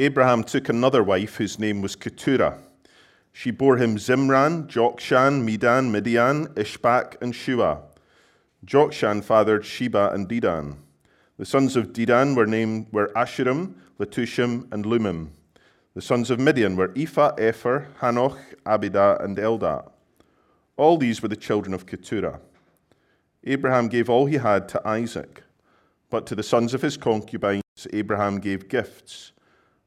Abraham took another wife whose name was Keturah. She bore him Zimran, Jokshan, Medan, Midian, Ishbak, and Shua. Jokshan fathered Sheba and Dedan. The sons of Dedan were named were Asshurim, Letushim, and Leummim. The sons of Midian were Ephah, Epher, Hanoch, Abida, and Eldah. All these were the children of Keturah. Abraham gave all he had to Isaac, but to the sons of his concubines Abraham gave gifts.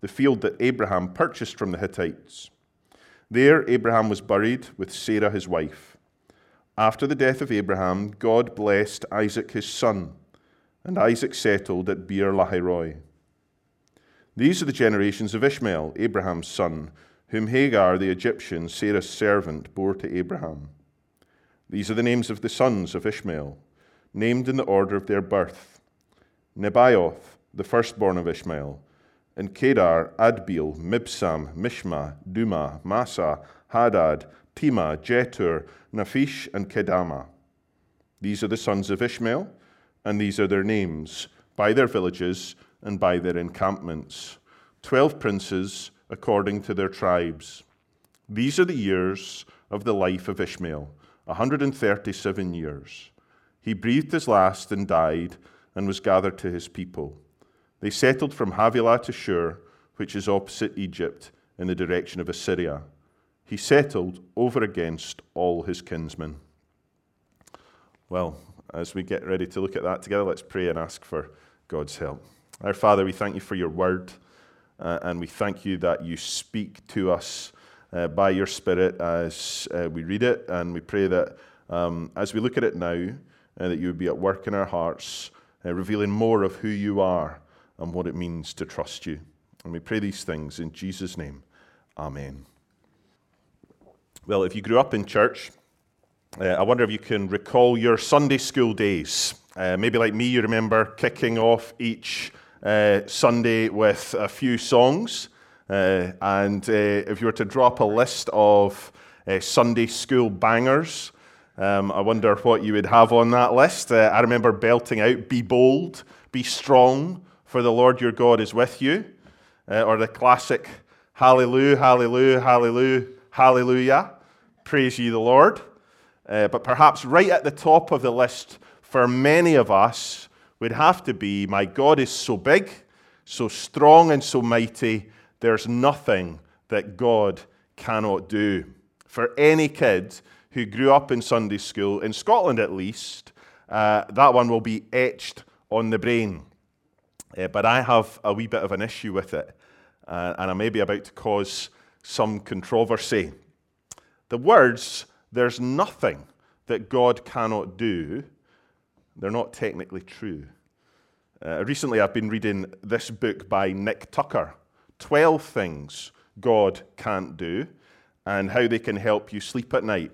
the field that Abraham purchased from the Hittites. There, Abraham was buried with Sarah, his wife. After the death of Abraham, God blessed Isaac, his son, and Isaac settled at Beer Lahai these are the generations of Ishmael, Abraham's son, whom Hagar the Egyptian, Sarah's servant, bore to Abraham. These are the names of the sons of Ishmael, named in the order of their birth Nebaioth, the firstborn of Ishmael, and Kedar, Adbeel, Mibsam, Mishma, Dumah, Massa, Hadad, Tema, Jetur, Naphish, and Kedemah. These are the sons of Ishmael, and these are their names, by their villages and by their encampments. Twelve princes according to their tribes. These are the years of the life of Ishmael, 137 years. He breathed his last and died and was gathered to his people. They settled from Havilah to Shur, which is opposite Egypt, in the direction of Assyria. He settled over against all his kinsmen. Well, as we get ready to look at that together, let's pray and ask for God's help. Our Father, we thank you for your word, uh, and we thank you that you speak to us uh, by your Spirit as uh, we read it, and we pray that um, as we look at it now, uh, that you would be at work in our hearts, uh, revealing more of who you are and what it means to trust you. And we pray these things in Jesus' name. Amen. Well, if you grew up in church, uh, I wonder if you can recall your Sunday school days. maybe like me, you remember kicking off each uh, Sunday with a few songs. Uh, and uh, if you were to drop a list of uh, Sunday school bangers, um, I wonder what you would have on that list. Uh, I remember belting out, Be bold, be strong, for the Lord your God is with you. or the classic, Hallelujah, Hallelujah, Hallelujah, Hallelujah, praise ye the Lord. but perhaps right at the top of the list for many of us would have to be My God is so big, so strong, and so mighty, there's nothing that God cannot do. For any kid who grew up in Sunday school, in Scotland at least, uh, that one will be etched on the brain. Uh, but I have a wee bit of an issue with it, uh, and I may be about to cause some controversy. The words, there's nothing that God cannot do, they're not technically true. Uh, recently, I've been reading this book by Nick Tucker 12 Things God Can't Do and How They Can Help You Sleep at Night.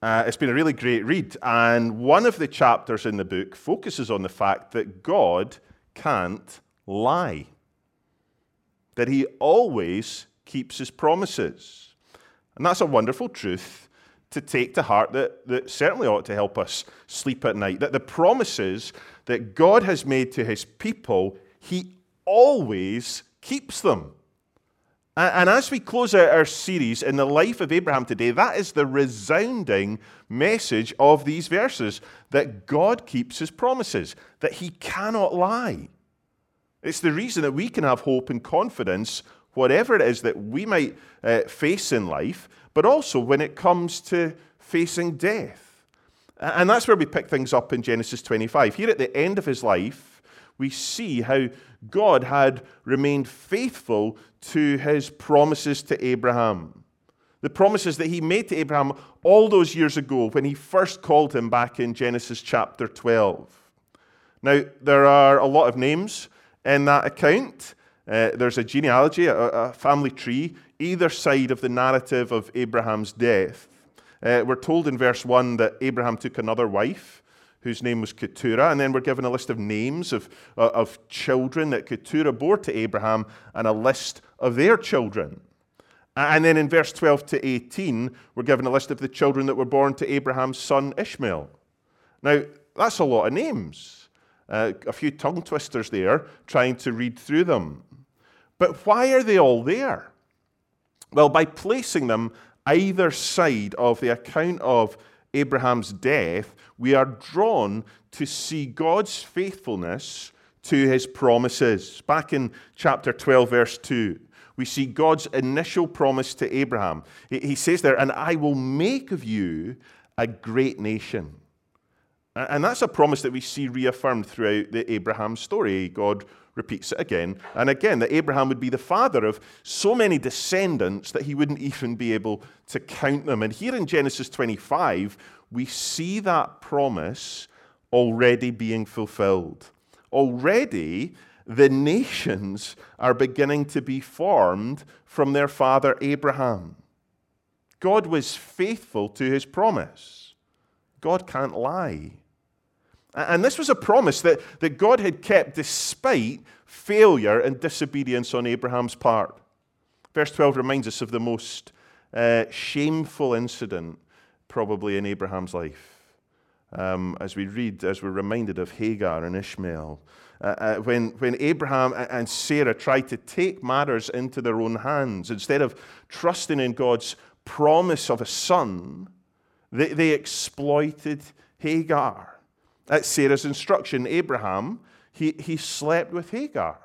Uh, it's been a really great read, and one of the chapters in the book focuses on the fact that God can't lie, that He always keeps His promises. And that's a wonderful truth to take to heart that, that certainly ought to help us sleep at night. That the promises that God has made to his people, he always keeps them. And as we close out our series in the life of Abraham today, that is the resounding message of these verses that God keeps his promises, that he cannot lie. It's the reason that we can have hope and confidence, whatever it is that we might uh, face in life, but also when it comes to facing death. And that's where we pick things up in Genesis 25. Here at the end of his life, we see how God had remained faithful to his promises to Abraham. The promises that he made to Abraham all those years ago when he first called him back in Genesis chapter 12. Now, there are a lot of names in that account. uh, there's a genealogy, a, a, family tree, either side of the narrative of Abraham's death. Uh, we're told in verse 1 that Abraham took another wife whose name was Keturah, and then we're given a list of names of, uh, of children that Keturah bore to Abraham and a list of their children. And then in verse 12 to 18, we're given a list of the children that were born to Abraham's son Ishmael. Now, that's a lot of names. Uh, a few tongue twisters there, trying to read through them. But why are they all there? Well, by placing them either side of the account of Abraham's death, we are drawn to see God's faithfulness to his promises. Back in chapter 12, verse 2, we see God's initial promise to Abraham. He says there, And I will make of you a great nation. And that's a promise that we see reaffirmed throughout the Abraham story. God repeats it again and again that Abraham would be the father of so many descendants that he wouldn't even be able to count them. And here in Genesis 25, we see that promise already being fulfilled. Already, the nations are beginning to be formed from their father Abraham. God was faithful to his promise. God can't lie. And this was a promise that, that God had kept despite failure and disobedience on Abraham's part. Verse 12 reminds us of the most uh, shameful incident probably in Abraham's life. Um, as we read, as we're reminded of Hagar and Ishmael. Uh, uh, when, when Abraham and Sarah tried to take matters into their own hands, instead of trusting in God's promise of a son, they, they exploited Hagar. At Sarah's instruction, Abraham, he, he slept with Hagar.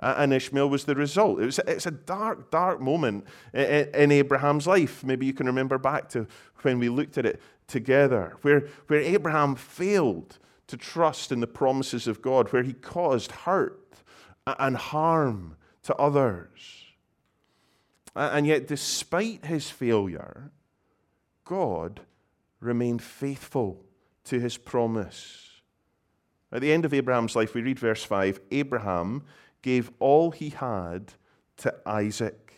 Uh, and Ishmael was the result. It was, it's a dark, dark moment in, in Abraham's life. Maybe you can remember back to when we looked at it together, where, where Abraham failed to trust in the promises of God, where he caused hurt and harm to others. And yet, despite his failure, God remained faithful to his promise. At the end of Abraham's life, we read verse 5 Abraham gave all he had to Isaac.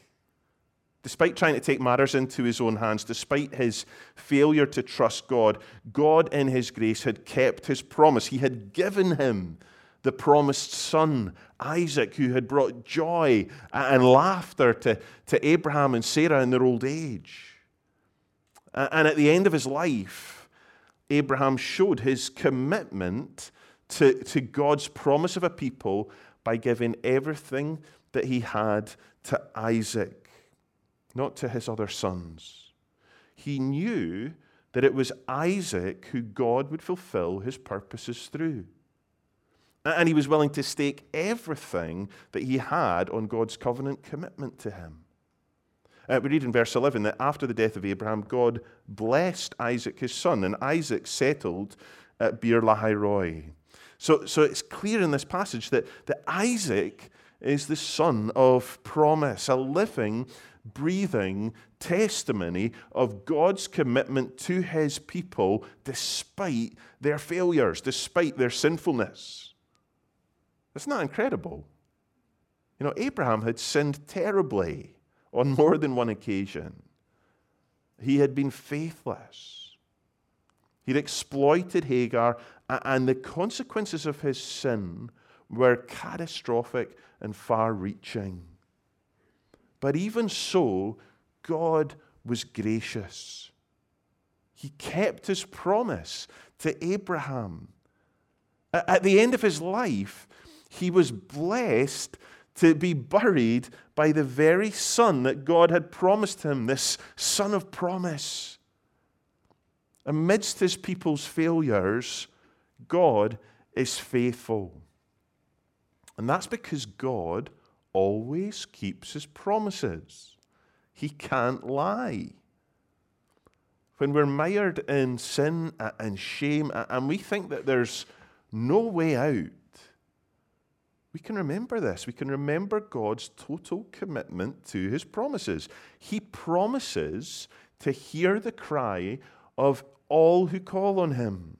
Despite trying to take matters into his own hands, despite his failure to trust God, God in his grace had kept his promise. He had given him the promised son, Isaac, who had brought joy and laughter to, to Abraham and Sarah in their old age. And at the end of his life, Abraham showed his commitment to, to God's promise of a people by giving everything that he had to Isaac, not to his other sons. He knew that it was Isaac who God would fulfill his purposes through. And he was willing to stake everything that he had on God's covenant commitment to him. Uh, we read in verse 11 that after the death of Abraham, God blessed Isaac, his son, and Isaac settled at Beer Lahai Roi. So, so it's clear in this passage that, that Isaac is the son of promise, a living, breathing testimony of God's commitment to his people despite their failures, despite their sinfulness. Isn't that incredible? You know, Abraham had sinned terribly on more than one occasion. He had been faithless. He'd exploited Hagar, and the consequences of his sin were catastrophic and far reaching. But even so, God was gracious. He kept his promise to Abraham. At the end of his life, he was blessed to be buried by the very son that God had promised him, this son of promise. Amidst his people's failures, God is faithful. And that's because God always keeps his promises. He can't lie. When we're mired in sin and shame and we think that there's no way out, we can remember this. We can remember God's total commitment to his promises. He promises to hear the cry of all who call on him.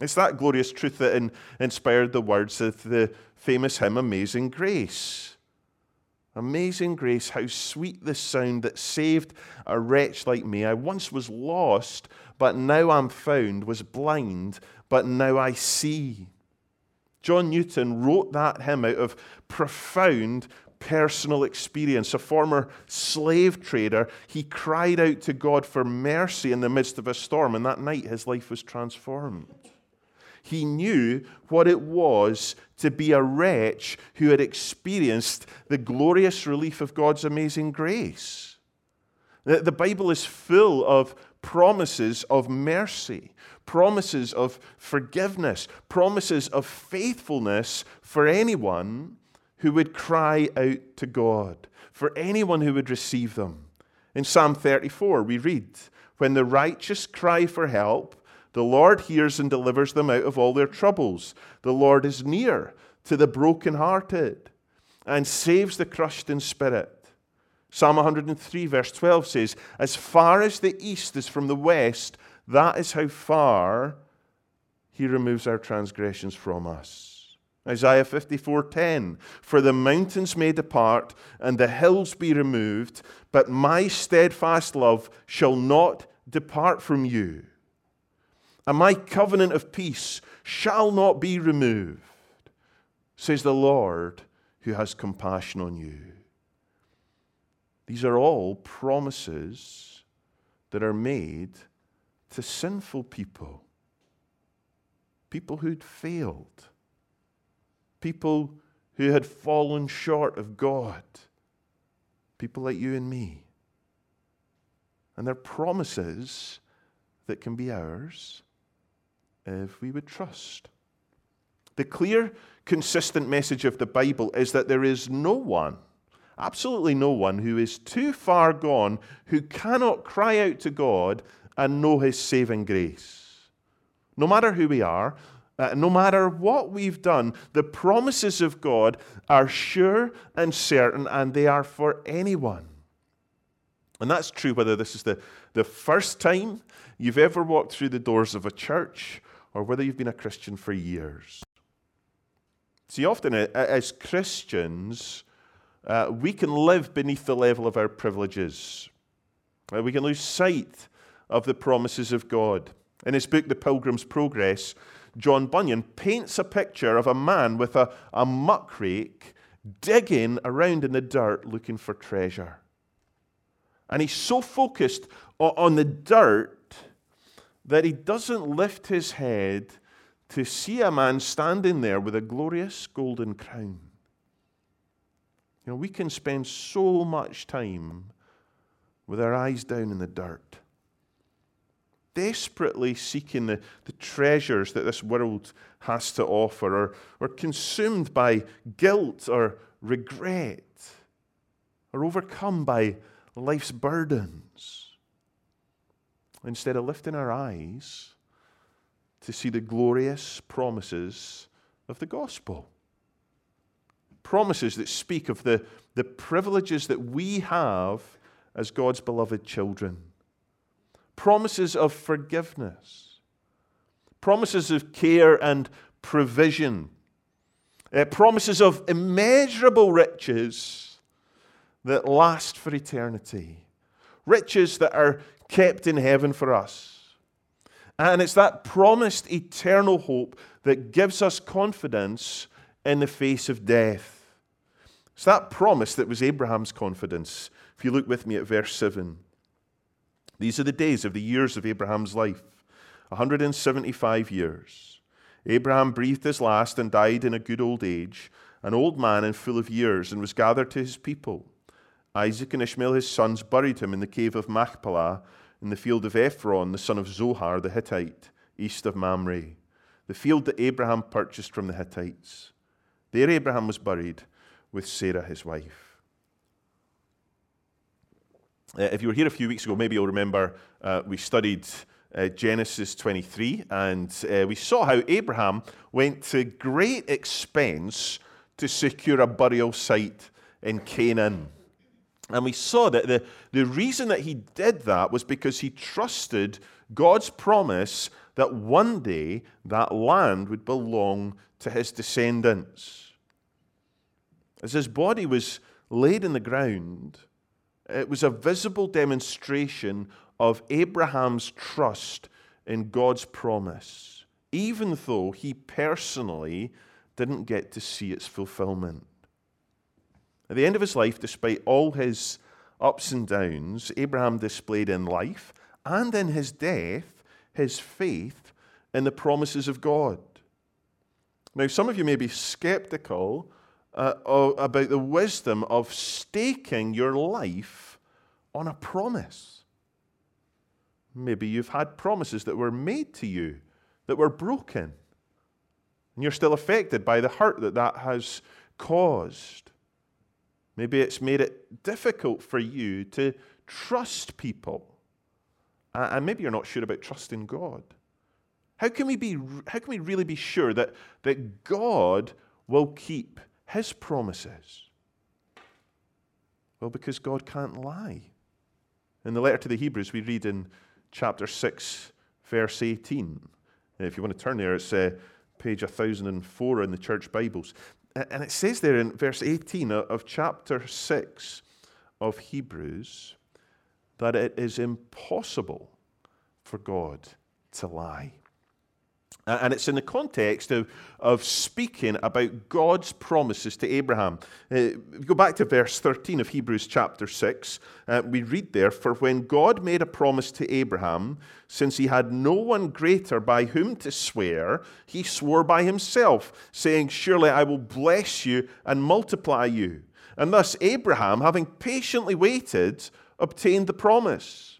It's that glorious truth that in, inspired the words of the famous hymn Amazing Grace. Amazing grace, how sweet the sound that saved a wretch like me. I once was lost, but now I'm found, was blind, but now I see. John Newton wrote that hymn out of profound personal experience. A former slave trader, he cried out to God for mercy in the midst of a storm, and that night his life was transformed. He knew what it was to be a wretch who had experienced the glorious relief of God's amazing grace. The Bible is full of promises of mercy, promises of forgiveness, promises of faithfulness for anyone who would cry out to God, for anyone who would receive them. In Psalm 34, we read, When the righteous cry for help, the Lord hears and delivers them out of all their troubles. The Lord is near to the brokenhearted and saves the crushed in spirit. Psalm 103, verse 12 says, As far as the east is from the west, that is how far he removes our transgressions from us. Isaiah 54:10 For the mountains may depart and the hills be removed but my steadfast love shall not depart from you and my covenant of peace shall not be removed says the Lord who has compassion on you These are all promises that are made to sinful people people who'd failed people who had fallen short of God, people like you and me. And they're promises that can be ours if we would trust. The clear, consistent message of the Bible is that there is no one, absolutely no one, who is too far gone who cannot cry out to God and know his saving grace. No matter who we are, uh, no matter what we've done, the promises of God are sure and certain, and they are for anyone. And that's true whether this is the, the first time you've ever walked through the doors of a church or whether you've been a Christian for years. See, often as Christians, uh, we can live beneath the level of our privileges. Uh, we can lose sight of the promises of God. In his book, The Pilgrim's Progress, John Bunyan paints a picture of a man with a, a muckrake digging around in the dirt looking for treasure. And he's so focused on the dirt that he doesn't lift his head to see a man standing there with a glorious golden crown. You know, we can spend so much time with our eyes down in the dirt desperately seeking the, the treasures that this world has to offer, or, or consumed by guilt or regret, or overcome by life's burdens, instead of lifting our eyes to see the glorious promises of the gospel. Promises that speak of the, the privileges that we have as God's beloved children promises of forgiveness, promises of care and provision, uh, promises of immeasurable riches that last for eternity, riches that are kept in heaven for us. And it's that promised eternal hope that gives us confidence in the face of death. It's that promise that was Abraham's confidence. If you look with me at verse 7. These are the days of the years of Abraham's life 175 years. Abraham breathed his last and died in a good old age, an old man and full of years, and was gathered to his people. Isaac and Ishmael, his sons, buried him in the cave of Machpelah in the field of Ephron, the son of Zohar the Hittite, east of Mamre, the field that Abraham purchased from the Hittites. There Abraham was buried with Sarah his wife. Uh, if you were here a few weeks ago, maybe you'll remember uh, we studied uh, Genesis 23, and uh, we saw how Abraham went to great expense to secure a burial site in Canaan. And we saw that the, the reason that he did that was because he trusted God's promise that one day that land would belong to his descendants. As his body was laid in the ground, it was a visible demonstration of Abraham's trust in God's promise, even though he personally didn't get to see its fulfillment. At the end of his life, despite all his ups and downs, Abraham displayed in life and in his death his faith in the promises of God. Now, some of you may be skeptical uh, about the wisdom of staking your life on a promise. Maybe you've had promises that were made to you that were broken, and you're still affected by the hurt that that has caused. Maybe it's made it difficult for you to trust people. And maybe you're not sure about trusting God. How can we, be, how can we really be sure that, that God will keep his promises? Well, because God can't lie. In the letter to the Hebrews, we read in chapter 6, verse 18. If you want to turn there, it's uh, page 1004 in the church Bibles. And it says there in verse 18 of chapter 6 of Hebrews that it is impossible for God to lie. And it's in the context of, of speaking about God's promises to Abraham. Uh, go back to verse 13 of Hebrews chapter 6. Uh, we read there For when God made a promise to Abraham, since he had no one greater by whom to swear, he swore by himself, saying, Surely I will bless you and multiply you. And thus Abraham, having patiently waited, obtained the promise.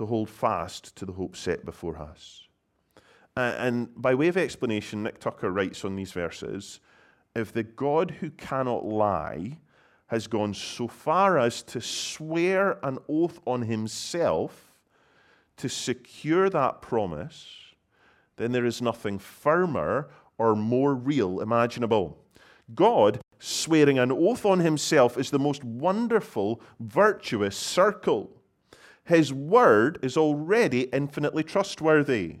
to hold fast to the hope set before us. And by way of explanation, Nick Tucker writes on these verses if the God who cannot lie has gone so far as to swear an oath on himself to secure that promise, then there is nothing firmer or more real imaginable. God swearing an oath on himself is the most wonderful, virtuous circle. His word is already infinitely trustworthy.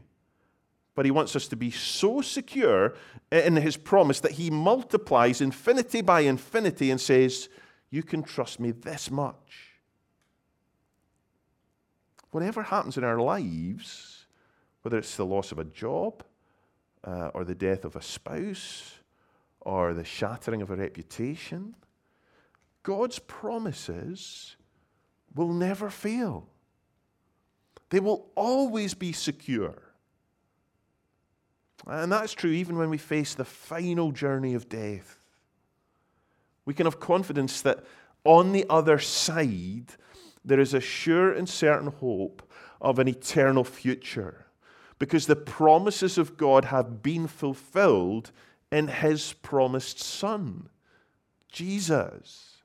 But he wants us to be so secure in his promise that he multiplies infinity by infinity and says, You can trust me this much. Whatever happens in our lives, whether it's the loss of a job, uh, or the death of a spouse, or the shattering of a reputation, God's promises will never fail. They will always be secure. And that's true even when we face the final journey of death. We can have confidence that on the other side, there is a sure and certain hope of an eternal future because the promises of God have been fulfilled in His promised Son, Jesus.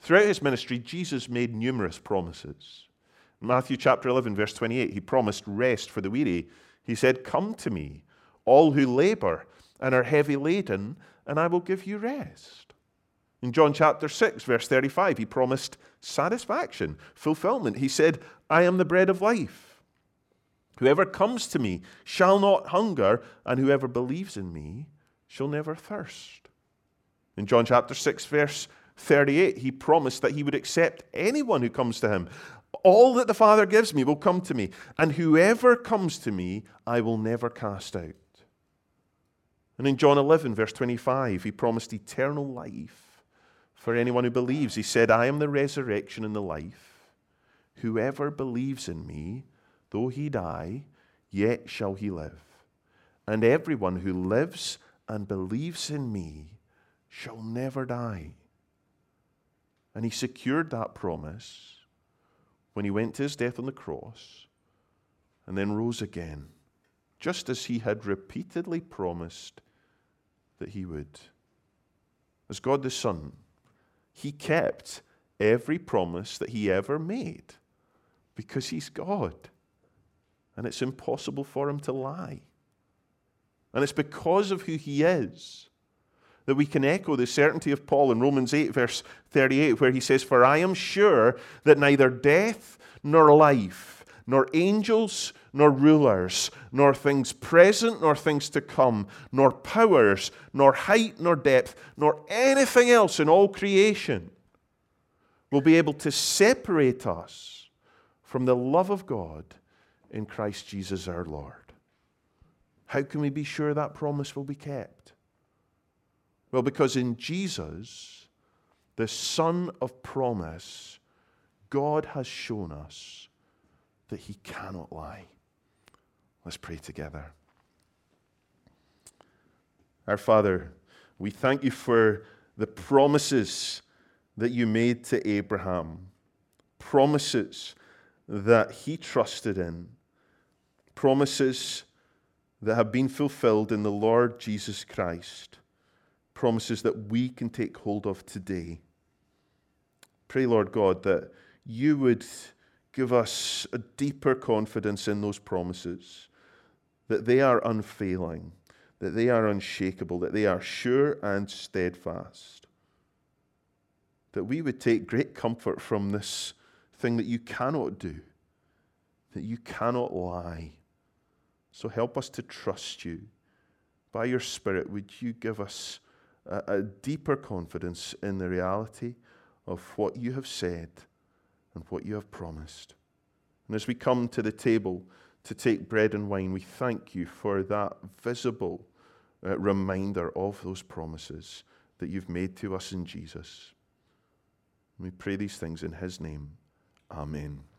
Throughout His ministry, Jesus made numerous promises. Matthew chapter 11, verse 28, he promised rest for the weary. He said, Come to me, all who labor and are heavy laden, and I will give you rest. In John chapter 6, verse 35, he promised satisfaction, fulfillment. He said, I am the bread of life. Whoever comes to me shall not hunger, and whoever believes in me shall never thirst. In John chapter 6, verse 38, he promised that he would accept anyone who comes to him. All that the Father gives me will come to me, and whoever comes to me, I will never cast out. And in John 11, verse 25, he promised eternal life for anyone who believes. He said, I am the resurrection and the life. Whoever believes in me, though he die, yet shall he live. And everyone who lives and believes in me shall never die. And he secured that promise when he went to his death on the cross and then rose again, just as he had repeatedly promised that he would. As God the Son, he kept every promise that he ever made because he's God. And it's impossible for him to lie. And it's because of who he is that we can echo the certainty of Paul in Romans 8, verse 38, where he says, For I am sure that neither death nor life, nor angels nor rulers, nor things present nor things to come, nor powers, nor height nor depth, nor anything else in all creation will be able to separate us from the love of God in Christ Jesus our Lord. How can we be sure that promise will be kept? Well, because in Jesus, the Son of promise, God has shown us that he cannot lie. Let's pray together. Our Father, we thank you for the promises that you made to Abraham, promises that he trusted in, promises that have been fulfilled in the Lord Jesus Christ promises that we can take hold of today. Pray, Lord God, that you would give us a deeper confidence in those promises, that they are unfailing, that they are unshakable, that they are sure and steadfast. That we would take great comfort from this thing that you cannot do, that you cannot lie. So help us to trust you. By your Spirit, would you give us a, a deeper confidence in the reality of what you have said and what you have promised. And as we come to the table to take bread and wine, we thank you for that visible uh, reminder of those promises that you've made to us in Jesus. We pray these things in his name. Amen.